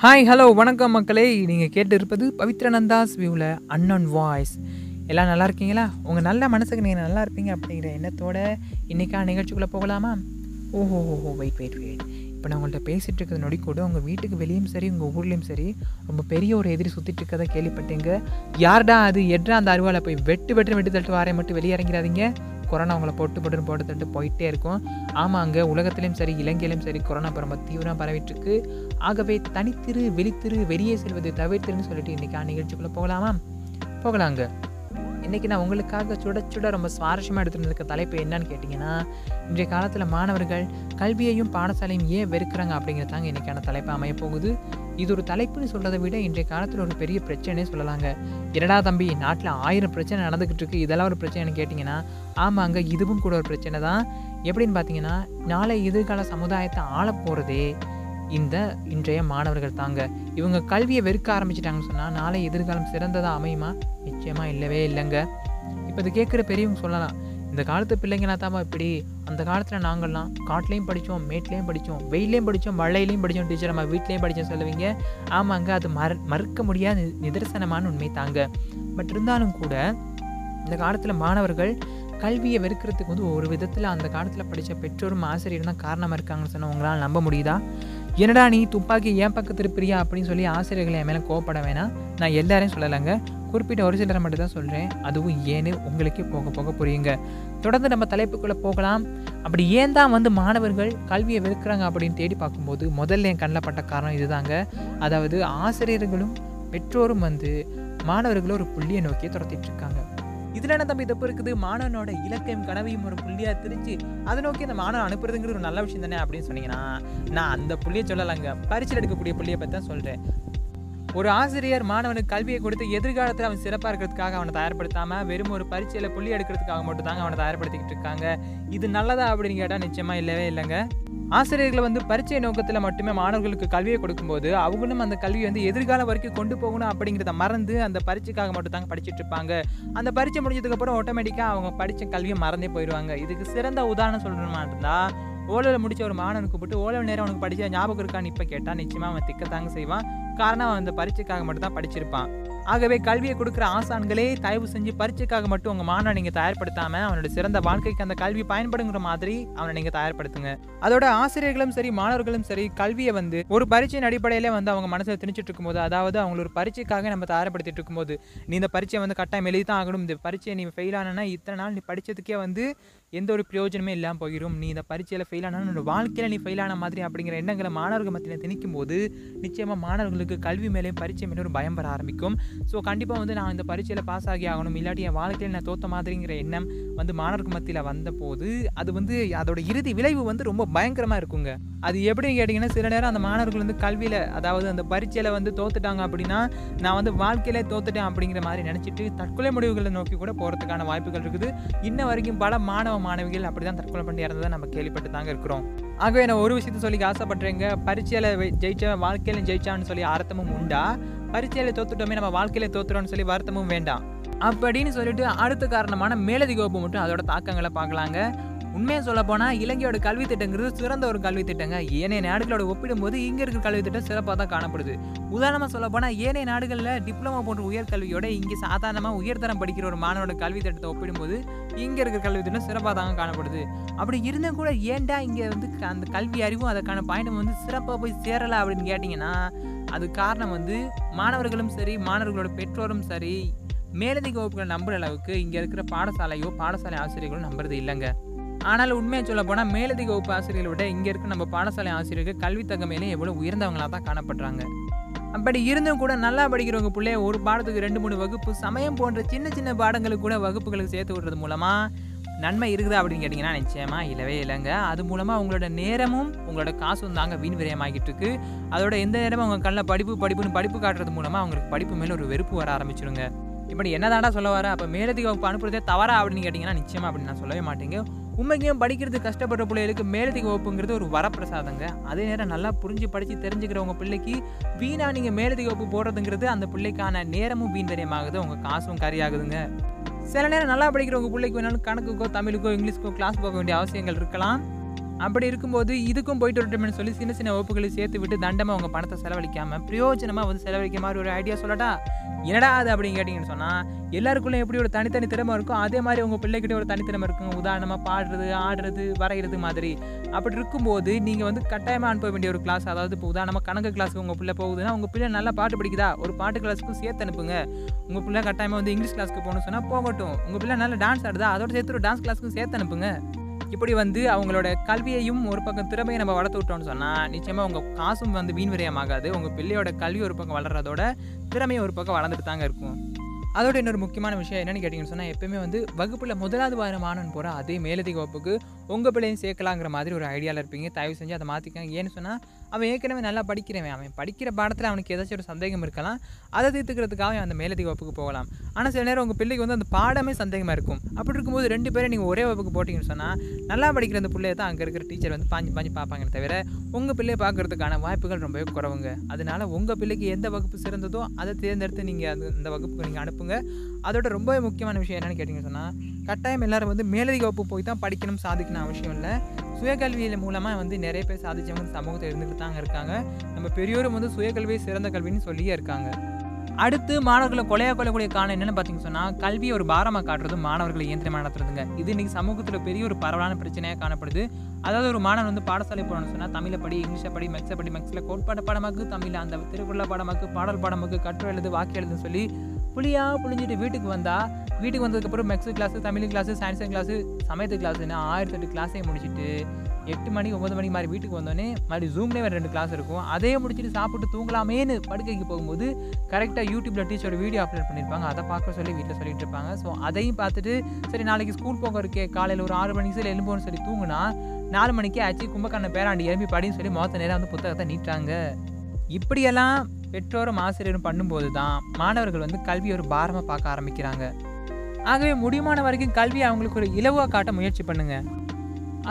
Hi hello வணக்கம் மக்களே. நீங்கள் கேட்டு இருப்பது பவித்ரநந்தாஸ் வியூவில் அன்னன் வாய்ஸ் எல்லாம் நல்லா இருக்கீங்களா? உங்கள் நல்ல மனசுக்கு நீங்கள் நல்லா இருப்பீங்க அப்படிங்கிற எண்ணத்தோட இன்றைக்கா நிகழ்ச்சிக்குள்ளே போகலாமா? ஓஹோ ஓஹோ வெயிட் வெயிட் வெயிட் இப்போ நான் உங்கள்கிட்ட பேசிகிட்டு இருக்கிற நொடி கூட உங்கள் வீட்டுக்கு வெளியும் சரி உங்கள் ஊர்லேயும் சரி ரொம்ப பெரிய ஒரு எதிரி சுற்றிட்டு இருக்கதை கேள்விப்பட்டீங்க. யார்டா அது? எட்ரா அந்த அருவாவில் போய் வெட்டு வெட்டு வெட்டு தட்டு வாரையை மட்டும் வெளியே இறங்கிறாதீங்க கொரோனா அவங்கள போட்டு போட்டு போட்டு தட்டு போயிட்டே இருக்கும். ஆமாங்க உலகத்திலையும் சரி இலங்கையிலும் சரி கொரோனா இப்போ ரொம்ப தீவிரம் பரவிட்டுருக்கு. ஆகவே தனித்திரு வெளித்திரு வெளியே செல்வது தவிர்த்திருன்னு சொல்லிட்டு இன்றைக்கி நிகழ்ச்சிக்குள்ளே போகலாமா? போகலாங்க. இன்றைக்கி நான் உங்களுக்காக சுட சுட ரொம்ப சுவாரஸ்யமாக எடுத்துகிட்டு இருக்க தலைப்பு என்னன்னு கேட்டிங்கன்னா இன்றைய காலத்தில் மாணவர்கள் கல்வியையும் பாடசாலையும் ஏன் வெறுக்கிறாங்க அப்படிங்கிறது தாங்க இன்றைக்கான தலைப்பு அமைய போகுது. இது ஒரு தலைப்புன்னு சொல்கிறத விட இன்றைய காலத்தில் ஒரு பெரிய பிரச்சனையே சொல்லலாங்க. இரடா தம்பி நாட்டில் ஆயிரம் பிரச்சனை நடந்துக்கிட்டு இருக்கு. இதெல்லாம் ஒரு பிரச்சனைன்னு கேட்டிங்கன்னா ஆமாங்க இதுவும் கூட ஒரு பிரச்சனை தான் எப்படின்னு பார்த்தீங்கன்னா நாளை எதிர்கால சமுதாயத்தை ஆள போகிறதே இந்த இன்றைய மாணவர்கள் தாங்க. இவங்க கல்வியை வெறுக்க ஆரம்பிச்சிட்டாங்கன்னு சொன்னால் நாளை எதிர்காலம் சிறந்ததாக அமையுமா? நிச்சயமாக இல்லவே இல்லைங்க. இப்போ இது கேட்குற பெரியவங்க சொல்லலாம் இந்த காலத்து பிள்ளைங்களா தாமா இப்படி. அந்த காலத்தில் நாங்கள்லாம் காட்டிலையும் படித்தோம் மேட்லேயும் படித்தோம் வெயிலையும் படித்தோம் மழையிலையும் படித்தோம் டீச்சர் நம்ம வீட்லேயும் படித்தோம் சொல்லுவீங்க. ஆமாங்க அது மற மறுக்க முடியாத நி- நிதர்சனமான உண்மை தாங்க. பட் இருந்தாலும் கூட இந்த காலத்தில் மாணவர்கள் கல்வியை வெறுக்கிறதுக்கு வந்து ஒரு விதத்தில் அந்த காலத்தில் படித்த பெற்றோரும் ஆசிரியரும் தான் காரணமாக இருக்காங்கன்னு சொன்னால் உங்களால் நம்ப முடியுதா? என்னடா நீ துப்பாக்கி ஏன் பக்கத்து இருப்பியா அப்படின்னு சொல்லி ஆசிரியர்கள் என் மேலே கோவப்பட வேணாம். நான் எல்லாரையும் சொல்லலைங்க. குறிப்பிட்ட ஒரு சிலரை மட்டும் தான் சொல்கிறேன் அதுவும் ஏன்னு உங்களுக்கே போக போக புரியுங்க. தொடர்ந்து நம்ம தலைப்புக்குள்ளே போகலாம். அப்படி ஏன் தான் வந்து மாணவர்கள் கல்வியை வெறுக்கிறாங்க அப்படின்னு தேடி பார்க்கும்போது முதல்ல என் கண்ணில் பட்ட காரணம் இதுதாங்க. அதாவது ஆசிரியர்களும் பெற்றோரும் வந்து மாணவர்களை ஒரு புள்ளியை நோக்கியே துரத்திட்டு இருக்காங்க. இதுல தம்பி தப்பு இருக்குது. மாணவனோட இலக்கையும் கனவையும் ஒரு புள்ளியா திரிச்சு அதை நோக்கி அந்த மாணவன் அனுப்புறதுங்கிறது ஒரு நல்ல விஷயம் தானே அப்படின்னு சொன்னீங்கன்னா நான் அந்த புள்ளியை சொல்லலைங்க. பரிசில் எடுக்கக்கூடிய புள்ளியை பற்றி தான் சொல்றேன். ஒரு ஆசிரியர் மாணவனுக்கு கல்வியை கொடுத்து எதிர்காலத்தில் அவன் சிறப்பாக இருக்கிறதுக்காக அவனை தயார்படுத்தாம வெறும் ஒரு பரீட்சையில் புள்ளி எடுக்கிறதுக்காக மட்டும் தாங்க அவனை தயார்படுத்திக்கிட்டு இருக்காங்க. இது நல்லதா அப்படின்னு கேட்டால் நிச்சயமா இல்லவே இல்லைங்க. ஆசிரியர்கள் வந்து பரீட்சை நோக்கத்தில் மட்டுமே மாணவர்களுக்கு கல்வியை கொடுக்கும்போது அவங்களும் அந்த கல்வியை வந்து எதிர்காலம் வரைக்கும் கொண்டு போகணும் அப்படிங்கிறத மறந்து அந்த பரீட்சைக்காக மட்டும் தாங்க படிச்சுட்டு இருப்பாங்க. அந்த பரீட்சை முடிஞ்சதுக்கப்புறம் ஆட்டோமேட்டிக்காக அவங்க படித்த கல்வியை மறந்தே போயிடுவாங்க இதுக்கு சிறந்த உதாரணம் சொல்லணுமா இருந்தால் ஓலவில் முடிச்ச ஒரு மாணவனுக்கு போட்டு ஓலவு நேரம் அவனுக்கு படிச்ச ஞாபகம் இருக்கான்னு இப்போ கேட்டால் நிச்சயமாக அவன் திக்கத்தாங்க செய்வான். காரணம் அவன் அந்த பரீட்சைக்காக மட்டும் தான் படிச்சிருப்பான். ஆகவே கல்வியை கொடுக்குற ஆசான்களே தயவு செஞ்சு பரீட்சைக்காக மட்டும் உங்கள் மாணவனை நீங்கள் தயார்படுத்தாம அவனோட சிறந்த வாழ்க்கைக்கு அந்த கல்வி பயன்படுங்கிற மாதிரி அவனை நீங்கள் தயார்படுத்துங்க. அதோட ஆசிரியர்களும் சரி மாணவர்களும் சரி கல்வியை வந்து ஒரு பரீட்சையின் அடிப்படையிலே வந்து அவங்க மனசில் திணிச்சிட்டு இருக்கும்போது அதாவது அவங்க ஒரு பரீட்சைக்காக நம்ம தயார்படுத்திட்டு இருக்கும்போது நீ இந்த பரீட்சையை வந்து கட்டாயம் எழுதி தான் ஆகணும். இந்த பரீட்சையை நீ ஃபெயில் ஆனா இத்தனை நாள் நீ படிச்சதுக்கே வந்து எந்த ஒரு பிரயோஜனமே இல்லாமல் போயிடும் நீ இந்த பரீட்சையில் ஃபெயில் ஆனால் உன்னோட வாழ்க்கையில் நீ ஃபெயில் ஆன மாதிரி அப்படிங்கிற எண்ணங்களை மாணவர்கள் மத்தியில் திணிக்கும் போது நிச்சயமாக மாணவர்களுக்கு கல்வி மேலேயும் பரீட்சை மேலே ஒரு பயம் வர ஆரம்பிக்கும். ஸோ கண்டிப்பாக வந்து நான் இந்த பரீட்சையில் பாஸ் ஆகி ஆகணும். இல்லாட்டி என் வாழ்க்கையில் நான் தோற்ற மாதிரிங்கிற எண்ணம் வந்து மாணவர்கள் மத்தியில் வந்த போது அது வந்து அதோட இறுதி விளைவு வந்து ரொம்ப பயங்கரமாக இருக்குங்க. அது எப்படின்னு கேட்டிங்கன்னா சில நேரம் அந்த மாணவர்கள் வந்து கல்வியில் அதாவது அந்த பரீட்சையில் வந்து தோத்துட்டாங்க அப்படின்னா நான் வந்து வாழ்க்கையிலே தோத்துட்டேன் அப்படிங்கிற மாதிரி நினச்சிட்டு தற்கொலை முடிவுகளை நோக்கி கூட போகிறதுக்கான வாய்ப்புகள் இருக்குது. இன்ன வரைக்கும் பல மாணவ மாணவிகள் அப்படி தான் தற்கொலை பண்ணி இறந்ததை நம்ம கேள்விப்பட்டு தாங்க இருக்கிறோம். ஆகவே நான் ஒரு விஷயத்த சொல்லி ஆசைப்படுறேங்க. பரீட்சையில் ஜெயிச்சவன் வாழ்க்கையில ஜெயிச்சான்னு சொல்லி அர்த்தமும் உண்டா? பரீட்சையில் தோத்துட்டோமே நம்ம வாழ்க்கையில தோத்துறோம்னு சொல்லி வருத்தமும் வேண்டாம். அப்படின்னு சொல்லிட்டு அடுத்த காரணமான மேலதிக மட்டும் அதோட தாக்கங்களை பார்க்கலாங்க. உண்மையை சொல்ல போனால் இலங்கையோட கல்வி திட்டங்கிறது சிறந்த ஒரு கல்வி திட்டங்க. ஏனைய நாடுகளோட ஒப்பிடும்போது இங்கே இருக்கிற கல்வி திட்டம் சிறப்பாக தான் காணப்படுது. உதாரணமாக சொல்ல போனால் ஏனைய நாடுகளில் டிப்ளமோ போன்ற உயர்கல்வியோட இங்கே சாதாரணமாக உயர்தரம் படிக்கிற ஒரு மாணவனோட கல்வி திட்டத்தை ஒப்பிடும்போது இங்கே இருக்கிற கல்வி திட்டம் சிறப்பாக தான் காணப்படுது. அப்படி இருந்தும் கூட ஏன்டா இங்கே வந்து அந்த கல்வி அறிவும் அதற்கான பயணம் வந்து சிறப்பாக போய் சேரலை அப்படின்னு கேட்டிங்கன்னா அது காரணம் வந்து மாணவர்களும் சரி மாணவர்களோட பெற்றோரும் சரி மேலதிக வகுப்புகளை நம்புற அளவுக்கு இங்கே இருக்கிற பாடசாலையோ பாடசாலை ஆசிரியர்களோ நம்புறது இல்லைங்க. ஆனால் உண்மையை சொல்ல போனால் மேலதிக வகுப்பு ஆசிரியர்களை விட இங்கே இருக்க நம்ம பாடசாலை ஆசிரியர்கள் கல்வி தகமையிலே எவ்வளோ உயர்ந்தவங்களாக தான் காணப்படுறாங்க அப்படி இருந்தும் கூட நல்லா படிக்கிறவங்க பிள்ளைய ஒரு பாடத்துக்கு ரெண்டு மூணு வகுப்பு சமயம் போன்ற சின்ன சின்ன பாடங்களுக்கு கூட வகுப்புகளுக்கு சேர்த்து விடுறது மூலமாக நன்மை இருக்குதா அப்படின்னு கேட்டிங்கன்னா நிச்சயமாக இல்லவே இல்லைங்க. அது மூலமாக உங்களோட நேரமும் உங்களோட காசும் தாங்க வீண் விரயமாகிட்டு இருக்கு. அதோட எந்த நேரமும் அவங்க கண்ணில் படிப்பு படிப்புன்னு படிப்பு காட்டுறது மூலமாக அவங்களுக்கு படிப்பு மேலே ஒரு வெறுப்பு வர ஆரம்பிச்சிருங்க. இப்படி என்னதாண்டா சொல்ல வர? அப்போ மேலதிக வகுப்பு அனுப்புறதே தவறா அப்படின்னு கேட்டிங்கன்னா நிச்சயமாக அப்படின்னு நான் சொல்லவே மாட்டேங்க. உண்மைக்கும் படிக்கிறது கஷ்டப்படுற பிள்ளைகளுக்கு மேலதிக வகுப்புங்கிறது ஒரு வரப்பிரசாதங்க. அதே நேரம் நல்லா புரிஞ்சு படித்து தெரிஞ்சுக்கிறவங்க பிள்ளைக்கு வீணாக நீங்கள் மேலதிக வகுப்பு போடுறதுங்கிறது அந்த பிள்ளைக்கான நேரமும் வீண் உங்கள் காசும் கரியாகுதுங்க. சில நேரம் நல்லா படிக்கிறவங்க பிள்ளைக்கு வேணாலும் கணக்குக்கோ தமிழுக்கோ இங்கிலீஷ்க்கோ கிளாஸ் போக வேண்டிய அவசியங்கள் இருக்கலாம். அப்படி இருக்கும்போது இதுக்கும் போயிட்டு வரட்டும்னு சொல்லி சின்ன சின்ன வகுப்புகளை சேர்த்து விட்டு தண்டமாக அவங்க பணத்தை செலவழிக்காம பிரயோஜனமாக வந்து செலவழிக்க மாதிரி ஒரு ஐடியா சொல்லட்டா? என்னடா அது அப்படின்னு கேட்டிங்கன்னு சொன்னால் எல்லாருக்குள்ளே எப்படி ஒரு தனித்தனி திறமை இருக்கும் அதே மாதிரி உங்கள் பிள்ளைகிட்ட ஒரு தனித்திறமை இருக்கும் உதாரணமாக பாடுறது ஆடுறது வரைகிறது மாதிரி. அப்படி இருக்கும்போது நீங்கள் வந்து கட்டாயமாக அனுப்ப வேண்டிய ஒரு கிளாஸ் அதாவது இப்போ உதாரணமாக கணக்கு கிளாஸுக்கு உங்கள் பிள்ளை போகுதுன்னா உங்கள் பிள்ளை நல்லா பாட்டு படிக்குதா? ஒரு பாட்டு கிளாஸுக்கும் சேர்த்து அனுப்புங்க. உங்கள் பிள்ளை கட்டாயமாக வந்து இங்கிலீஷ் கிளாஸ்க்கு போகணும்னு சொன்னால் போகட்டும். உங்கள் பிள்ளை நல்லா டான்ஸ் ஆடுதா? அதோட சேர்த்து ஒரு டான்ஸ் கிளாஸுக்கும் சேர்த்து அனுப்புங்க. இப்படி வந்து அவங்களோட கல்வியையும் ஒரு பக்கம் திறமையை நம்ம வளர்த்து விட்டோம்னு சொன்னால் நிச்சயமாக உங்கள் காசும் வந்து வீண் விரயமாகாது. உங்கள் பிள்ளையோட கல்வி ஒரு பக்கம் வளர்றதோட திறமையும் ஒரு பக்கம் வளர்ந்துட்டு தாங்க இருக்கும். அதோட இன்னொரு முக்கியமான விஷயம் என்னென்னு கேட்டிங்கன்னு சொன்னால் எப்பயுமே வந்து வகுப்பில் முதலாவது வாரம் மாணவன் போகிற அதே மேலதிக வகுப்புக்கு உங்கள் பிள்ளையும் சேர்க்கலாங்கிற மாதிரி ஒரு ஐடியாவில் இருப்பீங்க. தயவு செஞ்சு அதை மாற்றிக்கங்க ஏன்னு சொன்னால் அவன் ஏற்கனவே நல்லா படிக்கிறவன். அவன் படிக்கிற பாடத்தில் அவனுக்கு ஏதாச்சும் ஒரு சந்தேகம் இருக்கலாம். அதை தீர்த்துக்கிறதுக்காக அவன் அந்த மேலதிக வகுப்புக்கு போகலாம். ஆனால் சில நேரம் உங்கள் பிள்ளைக்கு வந்து அந்த பாடமே சந்தேகமாக இருக்கும். அப்படி இருக்கும்போது ரெண்டு பேரும் நீங்கள் ஒரே வகுப்புக்கு போட்டிங்கன்னு சொன்னால் நல்லா படிக்கிற அந்த பிள்ளைய தான் அங்கே இருக்கிற டீச்சர் வந்து பாஞ்சு பாஞ்சு பார்ப்பாங்க தவிர உங்கள் பிள்ளையை பார்க்குறதுக்கான வாய்ப்புகள் ரொம்பவே குறவுங்க. அதனால் உங்கள் பிள்ளைக்கு எந்த வகுப்பு சிறந்ததோ அதை தேர்ந்தெடுத்து நீங்கள் அது அந்த வகுப்புக்கு நீங்கள் அனுப்புங்க. அதோட ரொம்பவே முக்கியமான விஷயம் என்னென்னு கேட்டிங்கன்னு சொன்னால் கட்டாயம் எல்லாரும் வந்து மேலதிக வகுப்பு போய் தான் படிக்கணும் சாதிக்கணும் அவசியம் இல்லை. சுயகல்வியில் மூலமாக வந்து நிறைய பேர் சாதிச்சவங்க சமூகத்தில் இருந்துட்டு தாங்க இருக்காங்க. நம்ம பெரியோரும் வந்து சுயகல்வியை சிறந்த கல்வின்னு சொல்லியே இருக்காங்க. அடுத்து மாணவர்களை கொலையாக கொள்ளக்கூடிய காரணம் என்னென்னு பார்த்தீங்கன்னு சொன்னால் கல்வியை ஒரு பாரமாக காட்டுறது மாணவர்களை இயந்திரமாக நடத்துறதுங்க. இது இன்னைக்கு சமூகத்தில் பெரிய ஒரு பரவலான பிரச்சனையாக காணப்படுது. அதாவது ஒரு மாணவன் வந்து பாடசாலை போகணும்னு சொன்னால் தமிழை படி இங்கிலீஷை படி மெக்ஸை படி மெக்ஸில் கோட்பாடு பாடமாக்கு தமிழில் அந்த திருக்குறள பாடமாக்கு பாடல் பாடமாக்கு கற்று எழுது வாக்கு எழுதுன்னு சொல்லி புளியாக புளிஞ்சிட்டு வீட்டுக்கு வந்தா வீட்டுக்கு வந்ததுக்கப்புறம் maths class Tamil class science class சமயத்து கிளாஸுன்னு ஆயிரத்தெட்டு கிளாஸையும் முடிச்சுட்டு எட்டு மணி ஒம்பது மணிக்கு மாதிரி வீட்டுக்கு வந்தோடனே மறுபடி ஜூம்லேயே வேறு ரெண்டு கிளாஸ் இருக்கும். அதையே முடிச்சுட்டு சாப்பிட்டு தூங்கலாமேன்னு படுக்கைக்கு போகும்போது கரெக்டாக யூடியூப்பில் டீச்சரோட வீடியோ அப்லோட் பண்ணியிருப்பாங்க அதை பார்க்க சொல்லி வீட்டில் சொல்லிட்டு இருப்பாங்க. ஸோ அதையும் பார்த்துட்டு சரி நாளைக்கு ஸ்கூல் போக இருக்கே காலையில் ஒரு ஆறு மணிக்கு சரி எழும்போன்னு சொல்லி தூங்குனா நாலு மணிக்கே ஆச்சு கும்பக்கண்ண பேராண்டி எழுப்பி படின்னு சொல்லி மொத்த நேரம் வந்து புத்தகத்தை நீட்டாங்க இப்படியெல்லாம் பெற்றோரும் ஆசிரியரும் பண்ணும்போது தான் மாணவர்கள் வந்து கல்வி ஒரு பாரமாக பார்க்க ஆரம்பிக்கிறாங்க. ஆகவே முடியுமான வரைக்கும் கல்வியை அவங்களுக்கு ஒரு இலவாக காட்ட முயற்சி பண்ணுங்க.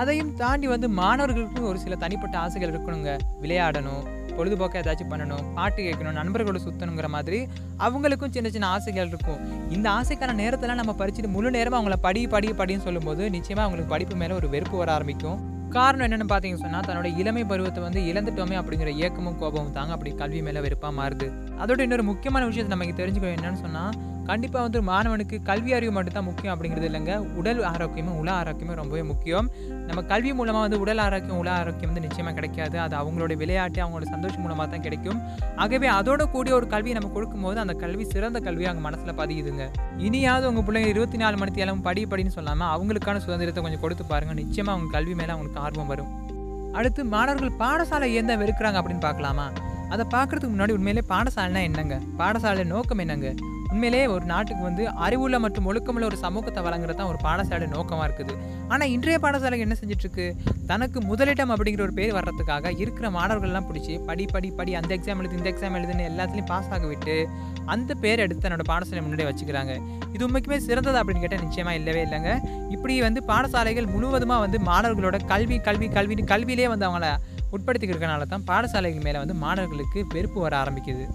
அதையும் தாண்டி வந்து மாணவர்களுக்கு ஒரு சில தனிப்பட்ட ஆசைகள் இருக்கணுங்க. விளையாடணும் பொழுதுபோக்க ஏதாச்சும் பண்ணணும் பாட்டு கேட்கணும் நண்பர்களோட சுத்தணுங்கிற மாதிரி அவங்களுக்கும் சின்ன சின்ன ஆசைகள் இருக்கும். இந்த ஆசைக்கான நேரத்தில் நம்ம பறிச்சுட்டு முழு நேரமாக அவங்கள படி படி படின்னு சொல்லும்போது நிச்சயமாக அவங்களுக்கு படிப்பு மேலே ஒரு வெறுப்பு வர ஆரம்பிக்கும். காரணம் என்னென்னு பார்த்தீங்கன்னு சொன்னால் தன்னோட இளமை பருவத்தை வந்து இழந்துட்டோமே அப்படிங்கிற ஏக்கமும் கோபமும் தாங்க அப்படி கல்வி மேலே வெறுப்பாக மாறுது. அதோட இன்னொரு முக்கியமான விஷயத்தை நம்ம தெரிஞ்சுக்கணும் என்னன்னு சொன்னால் கண்டிப்பாக வந்து மாணவனுக்கு கல்வி அறிவு மட்டும்தான் முக்கியம் அப்படிங்கிறது இல்லைங்க. உடல் ஆரோக்கியமும் உல ஆரோக்கியமும் ரொம்பவே முக்கியம். நம்ம கல்வி மூலமாக வந்து உடல் ஆரோக்கியம் உல ஆரோக்கியம் வந்து நிச்சயமாக கிடைக்காது. அது அவங்களோட விளையாட்டு அவங்களோட சந்தோஷம் மூலமாக தான் கிடைக்கும். ஆகவே அதோட கூடிய ஒரு கல்வியை நம்ம கொடுக்கும்போது அந்த கல்வி சிறந்த கல்வி அவங்க மனசில் பதியுதுங்க. இனியாவது உங்கள் பிள்ளைங்க இருபத்தி நாலு மணி தேலம் படி படின்னு சொல்லாமல் அவங்களுக்கான சுதந்திரத்தை கொஞ்சம் கொடுத்து பாருங்கள் நிச்சயமாக அவங்க கல்வி மேலே அவங்களுக்கு ஆர்வம் வரும். அடுத்து மாணவர்கள் பாடசாலை ஏன் தான் வெறுக்கிறாங்க அப்படின்னு பார்க்கலாமா? அதை பார்க்குறதுக்கு முன்னாடி உண்மையிலே பாடசாலைனா என்னங்க? பாடசாலை நோக்கம் என்னங்க? உண்மையிலே ஒரு நாட்டுக்கு வந்து அறிவுள்ள மற்றும் ஒழுக்கமுள்ள ஒரு சமூகத்தை வழங்குறது தான் ஒரு பாடசாலை நோக்கமாக இருக்குது. ஆனால் இன்றைய பாடசாலை என்ன செஞ்சிட்ருக்கு? தனக்கு முதலிடம் அப்படிங்கிற ஒரு பேர் வர்றதுக்காக இருக்கிற மாணவர்கள்லாம் பிடிச்சி படி படி படி அந்த எக்ஸாம் எழுது இந்த எக்ஸாம் எழுதுன்னு எல்லாத்துலேயும் பாஸ் ஆக விட்டு அந்த பேர் எடுத்து தன்னோட பாடசாலை முன்னாடி வச்சுக்கிறாங்க. இது உண்மைக்குமே சிறந்தது அப்படின்னு கேட்டால் நிச்சயமாக இல்லவே இல்லைங்க. இப்படி வந்து பாடசாலைகள் முழுவதுமாக வந்து மாணவர்களோட கல்வி கல்வி கல்வின்னு கல்வியிலே வந்து அவங்கள உட்படுத்திக்கிறதுனால தான் பாடசாலைகள் மேலே வந்து மாணவர்களுக்கு வெறுப்பு வர ஆரம்பிக்குது.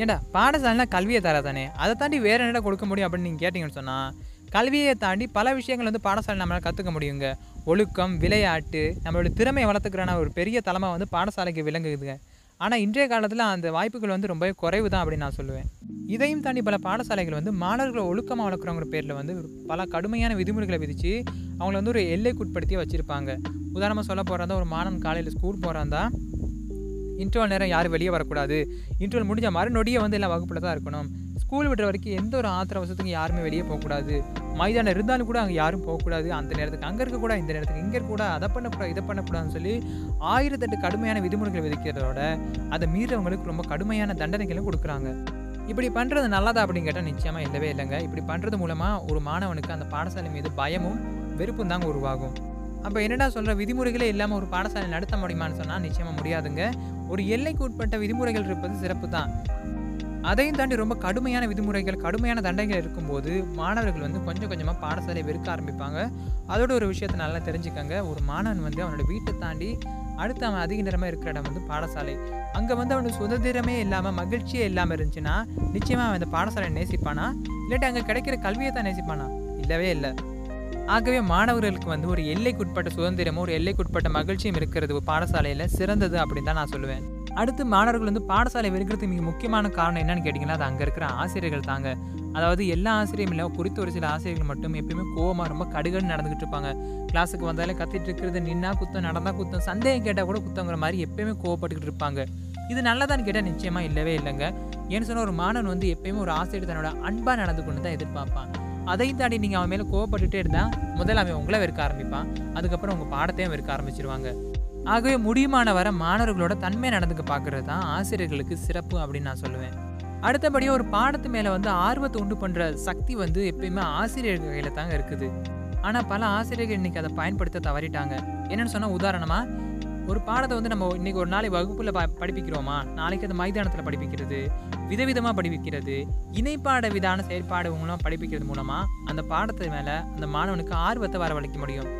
ஏண்டா பாடசாலைனா கல்வியை தர தானே அதை தாண்டி வேறு என்னடா கொடுக்க முடியும் அப்படின்னு நீங்கள் கேட்டிங்கன்னு சொன்னால் கல்வியை தாண்டி பல விஷயங்கள் வந்து பாடசாலை நம்மளால் கற்றுக்க முடியுங்க. ஒழுக்கம் விளையாட்டு நம்மளோட திறமையை வளர்த்துக்கிறான ஒரு பெரிய தலைமை வந்து பாடசாலைக்கு விளங்குதுங்க. ஆனால் இன்றைய காலத்தில் அந்த வாய்ப்புகள் வந்து ரொம்பவே குறைவு தான் அப்படின்னு நான் சொல்லுவேன். இதையும் தாண்டி பல பாடசாலைகள் வந்து மாணவர்களை ஒழுக்கமாக வளர்க்குறவங்கிற பேரில் வந்து பல கடுமையான விதிமுறைகளை விதித்து அவங்கள வந்து ஒரு எல்லைக்குட்படுத்தி வச்சுருப்பாங்க. உதாரணமாக சொல்ல போகிறதா ஒரு மாணவன் காலையில் ஸ்கூல் போகிறாந்தான் இன்டர்வல் நேரம் யாரும் வெளியே வரக்கூடாது. இன்டர்வல் முடிஞ்ச மாதிரி வந்து எல்லாம் வகுப்பில் தான் இருக்கணும். ஸ்கூல் விடுற வரைக்கும் எந்த ஒரு ஆத்திர அவசரத்துக்கும் யாருமே வெளியே போகக்கூடாது. மைதானம் இருந்தாலும் கூட அங்கே யாரும் போகக்கூடாது. அந்த நேரத்துக்கு அங்கே இருக்கக்கூடாது இந்த நேரத்துக்கு இங்கே இருக்கக்கூடாது அதை பண்ணக்கூடாது இதை பண்ணக்கூடாதுன்னு சொல்லி ஆயிரத்தெட்டு கடுமையான விதிமுறைகளை விதிக்கிறதோட அதை மீறவங்களுக்கு ரொம்ப கடுமையான தண்டனைகளும் கொடுக்குறாங்க. இப்படி பண்ணுறது நல்லதா அப்படின்னு கேட்டால் நிச்சயமாக இல்லவே இல்லைங்க. இப்படி பண்ணுறது மூலமாக ஒரு மாணவனுக்கு அந்த பாடசாலை மீது பயமும் வெறுப்பும் தாங்க உருவாகும். அப்போ என்னடா சொல்கிற விதிமுறைகளே இல்லாமல் ஒரு பாடசாலை நடத்த முடியுமான்னு சொன்னால் நிச்சயமாக முடியாதுங்க. ஒரு எல்லைக்கு உட்பட்ட விதிமுறைகள் இருப்பது சிறப்பு தான் அதையும் தாண்டி ரொம்ப கடுமையான விதிமுறைகள் கடுமையான தண்டனைகள் இருக்கும்போது மாணவர்கள் வந்து கொஞ்சம் கொஞ்சமாக பாடசாலையை வெறுக்க ஆரம்பிப்பாங்க. அதோட ஒரு விஷயத்தை நல்லா தெரிஞ்சுக்கங்க. ஒரு மாணவன் வந்து அவனோட வீட்டை தாண்டி அடுத்து அவன் அதிக நேரமாக இருக்கிற இடம் வந்து பாடசாலை. அங்கே வந்து அவனுக்கு சுதந்திரமே இல்லாமல் மகிழ்ச்சியே இல்லாமல் இருந்துச்சுன்னா நிச்சயமாக அவன் அந்த பாடசாலையை நேசிப்பானா? இல்லாட்டி அங்கே கிடைக்கிற கல்வியை தான் நேசிப்பானா? இல்லவே இல்லை. ஆகவே மாணவர்களுக்கு வந்து ஒரு எல்லைக்குட்பட்ட சுதந்திரமும் ஒரு எல்லைக்குட்பட்ட மகிழ்ச்சியும் இருக்கிறது பாடசாலையில் சிறந்தது அப்படின்னு தான் நான் சொல்லுவேன். அடுத்து மாணவர்கள் வந்து பாடசாலை வெறுக்கிறது மிக முக்கியமான காரணம் என்னன்னு கேட்டிங்கன்னா அது அங்கே இருக்கிற ஆசிரியர்கள் தாங்க. அதாவது எல்லா ஆசிரியரும் இல்லை குறித்த ஒரு சில ஆசிரியர்கள் மட்டும் எப்பயுமே கோவமாக ரொம்ப கடுகன்னு நடந்துக்கிட்டு இருப்பாங்க. கிளாஸுக்கு வந்தாலே கத்திட்டு இருக்கிறது நின்னா குத்தம் நடந்தால் குத்தம் சந்தேகம் கேட்டால் கூட குத்தங்கிற மாதிரி எப்பயுமே கோவப்பட்டுக்கிட்டு இருப்பாங்க. இது நல்லதான்னு கேட்டால் நிச்சயமாக இல்லவே இல்லைங்க. ஏன்னு சொன்னால் ஒரு மாணவன் வந்து எப்பயுமே ஒரு ஆசிரியர் தன்னோட அன்பாக நடந்து கொண்டு தான் எதிர்பார்ப்பான். அதையும் தாண்டி நீங்கள் அவன் மேலே கோவப்பட்டுட்டே இருந்தால் முதல்ல அவன் உங்களை வெறுக்க ஆரம்பிப்பான். அதுக்கப்புறம் உங்கள் பாடத்தையும் வெறுக்க ஆரம்பிச்சிருவாங்க. ஆகவே முடியுமான வர மாணவர்களோட தன்மை நடந்துக்க பார்க்கறது தான் ஆசிரியர்களுக்கு சிறப்பு அப்படின்னு நான் சொல்லுவேன். அடுத்தபடியாக ஒரு பாடத்து மேலே வந்து ஆர்வத்தை உண்டு பண்ணுற சக்தி வந்து எப்பயுமே ஆசிரியர்கள் கையில் தாங்க இருக்குது. ஆனால் பல ஆசிரியர்கள் இன்னைக்கு அதை பயன்படுத்த தவறிட்டாங்க. என்னென்னு சொன்னால் உதாரணமாக ஒரு பாடத்தை வந்து நம்ம இன்னைக்கு ஒரு நாளைக்கு வகுப்பில் ப படிப்பிக்கிறோமா? நாளைக்கு அது மைதானத்தில் படிப்பிக்கிறது விதவிதமாக படிப்பிக்கிறது இணைப்பாட விதான செயற்பாடு மூலம் படிப்பிக்கிறது மூலமாக அந்த பாடத்து மேலே அந்த மாணவனுக்கு ஆர்வத்தை வரவழைக்க முடியும்.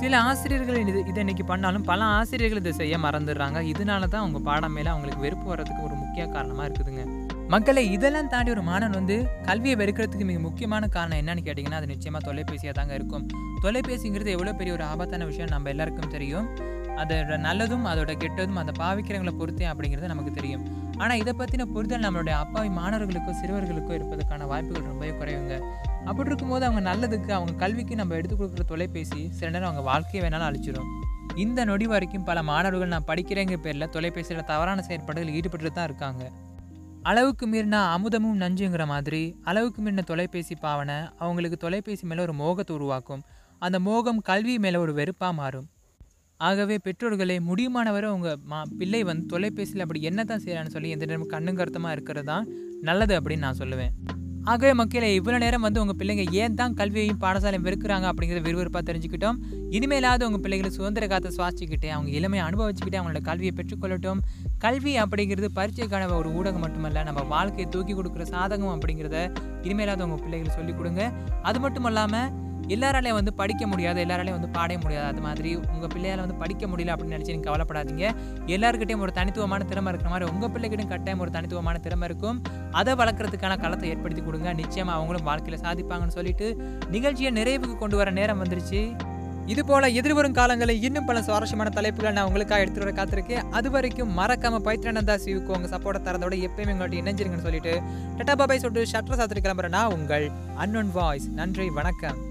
சில ஆசிரியர்கள் இது இதை இன்னைக்கு பண்ணாலும் பல ஆசிரியர்கள் இதை செய்ய மறந்துடுறாங்க. இதனால தான் அவங்க பாடம் மேலே அவங்களுக்கு வெறுப்பு வர்றதுக்கு ஒரு முக்கிய காரணமாக இருக்குதுங்க. மக்களை இதெல்லாம் தாண்டி ஒரு மாணவன் வந்து கல்வியை வெறுக்கிறதுக்கு மிக முக்கியமான காரணம் என்னன்னு கேட்டிங்கன்னா அது நிச்சயமாக தொலைபேசியாக தாங்க இருக்கும். தொலைபேசிங்கிறது எவ்வளோ பெரிய ஒரு ஆபத்தான விஷயம் நம்ம எல்லாருக்கும் தெரியும். அதோட நல்லதும் அதோட கெட்டதும் அதை பாவிக்கிறவங்களை பொறுத்தே அப்படிங்கிறது நமக்கு தெரியும். ஆனால் இதை பற்றின புரிதல் நம்மளுடைய அப்பாவி மாணவர்களுக்கோ சிறுவர்களுக்கோ இருப்பதற்கான வாய்ப்புகள் ரொம்பவே குறைவுங்க. அப்படி இருக்கும்போது அவங்க நல்லதுக்கு அவங்க கல்விக்கு நம்ம எடுத்து கொடுக்குற தொலைபேசி சில நேரம் அவங்க வாழ்க்கையை வேணாலும் அழிச்சிடும் இந்த நொடி வரைக்கும் பல மாணவர்கள் நான் படிக்கிறேங்க பேரில் தொலைபேசியில் தவறான செயற்பாடுகள் ஈடுபட்டு தான் இருக்காங்க. அளவுக்கு மீறினா அமுதமும் நஞ்சுங்கிற மாதிரி அளவுக்கு மீறின தொலைபேசி பாவனை அவங்களுக்கு தொலைபேசி மேலே ஒரு மோகத்தை உருவாக்கும். அந்த மோகம் கல்வி மேலே ஒரு வெறுப்பாக மாறும். ஆகவே பெற்றோர்களே முடியுமானவரை உங்கள் மா பிள்ளை வந்து தொலைபேசியில் அப்படி என்ன தான் செய்கிறான்னு சொல்லி எந்த நேரம் கண்ணும் கருத்தமாக இருக்கிறது தான் நல்லது அப்படின்னு நான் சொல்லுவேன். ஆகவே மக்களே இவ்வளோ நேரம் வந்து உங்கள் பிள்ளைங்க ஏன் தான் கல்வியையும் பாடசாலையும் வெறுக்கிறாங்க அப்படிங்கிறத விறுவிறுப்பாக தெரிஞ்சுக்கிட்டோம். இனிமேலாவது உங்கள் பிள்ளைகளை சுதந்திர காத்த சுவாசிக்கிட்டே அவங்க இளமையை அனுபவிச்சுக்கிட்டே அவங்களோட கல்வியை பெற்றுக்கொள்ளட்டும் கல்வி அப்படிங்கிறது பரீட்சைக்கான ஒரு ஊடகம் மட்டுமல்ல நம்ம வாழ்க்கையை தூக்கி கொடுக்குற சாதகம் அப்படிங்கிறத இனிமேலாவது உங்கள் பிள்ளைகளை சொல்லிக் கொடுங்க. அது மட்டும் இல்லாமல் எல்லாராலையும் வந்து படிக்க முடியாது எல்லாராலையும் வந்து பாட முடியாது. அது மாதிரி உங்கள் பிள்ளையால் வந்து படிக்க முடியல அப்படின்னு நினச்சி நீங்கள் கவலைப்படாதீங்க. எல்லாருக்கிட்டையும் ஒரு தனித்துவமான திறமை இருக்கிற மாதிரி உங்கள் பிள்ளைகிட்டையும் கட்டாயம் ஒரு தனித்துவமான திறமை இருக்கும். அதை வளர்க்குறதுக்கான களத்தை ஏற்படுத்தி கொடுங்க. நிச்சயமாக அவங்களும் வாழ்க்கையில் சாதிப்பாங்கன்னு சொல்லிட்டு நிகழ்ச்சியை நிறைவுக்கு கொண்டு வர நேரம் வந்துருச்சு. இது போல எதிர்வரும் காலங்களில் இன்னும் பல சுவாரஸ்யமான தலைப்புகளை நான் உங்களுக்காக எடுத்துட்டு வர காத்திருக்கேன். அது வரைக்கும் மறக்காம பைத்ரானந்தா சிவுக்கு உங்க சப்போர்ட்டை தரதோட எப்பயுமே எங்கள்கிட்ட இணைஞ்சிருங்கன்னு சொல்லிட்டு டட்டா பாபாய் சொல்லிட்டு ஷட்டர் சாத்திரி கிளம்புறேன்னா உங்கள் அன்னொன் வாய்ஸ். நன்றி வணக்கம்.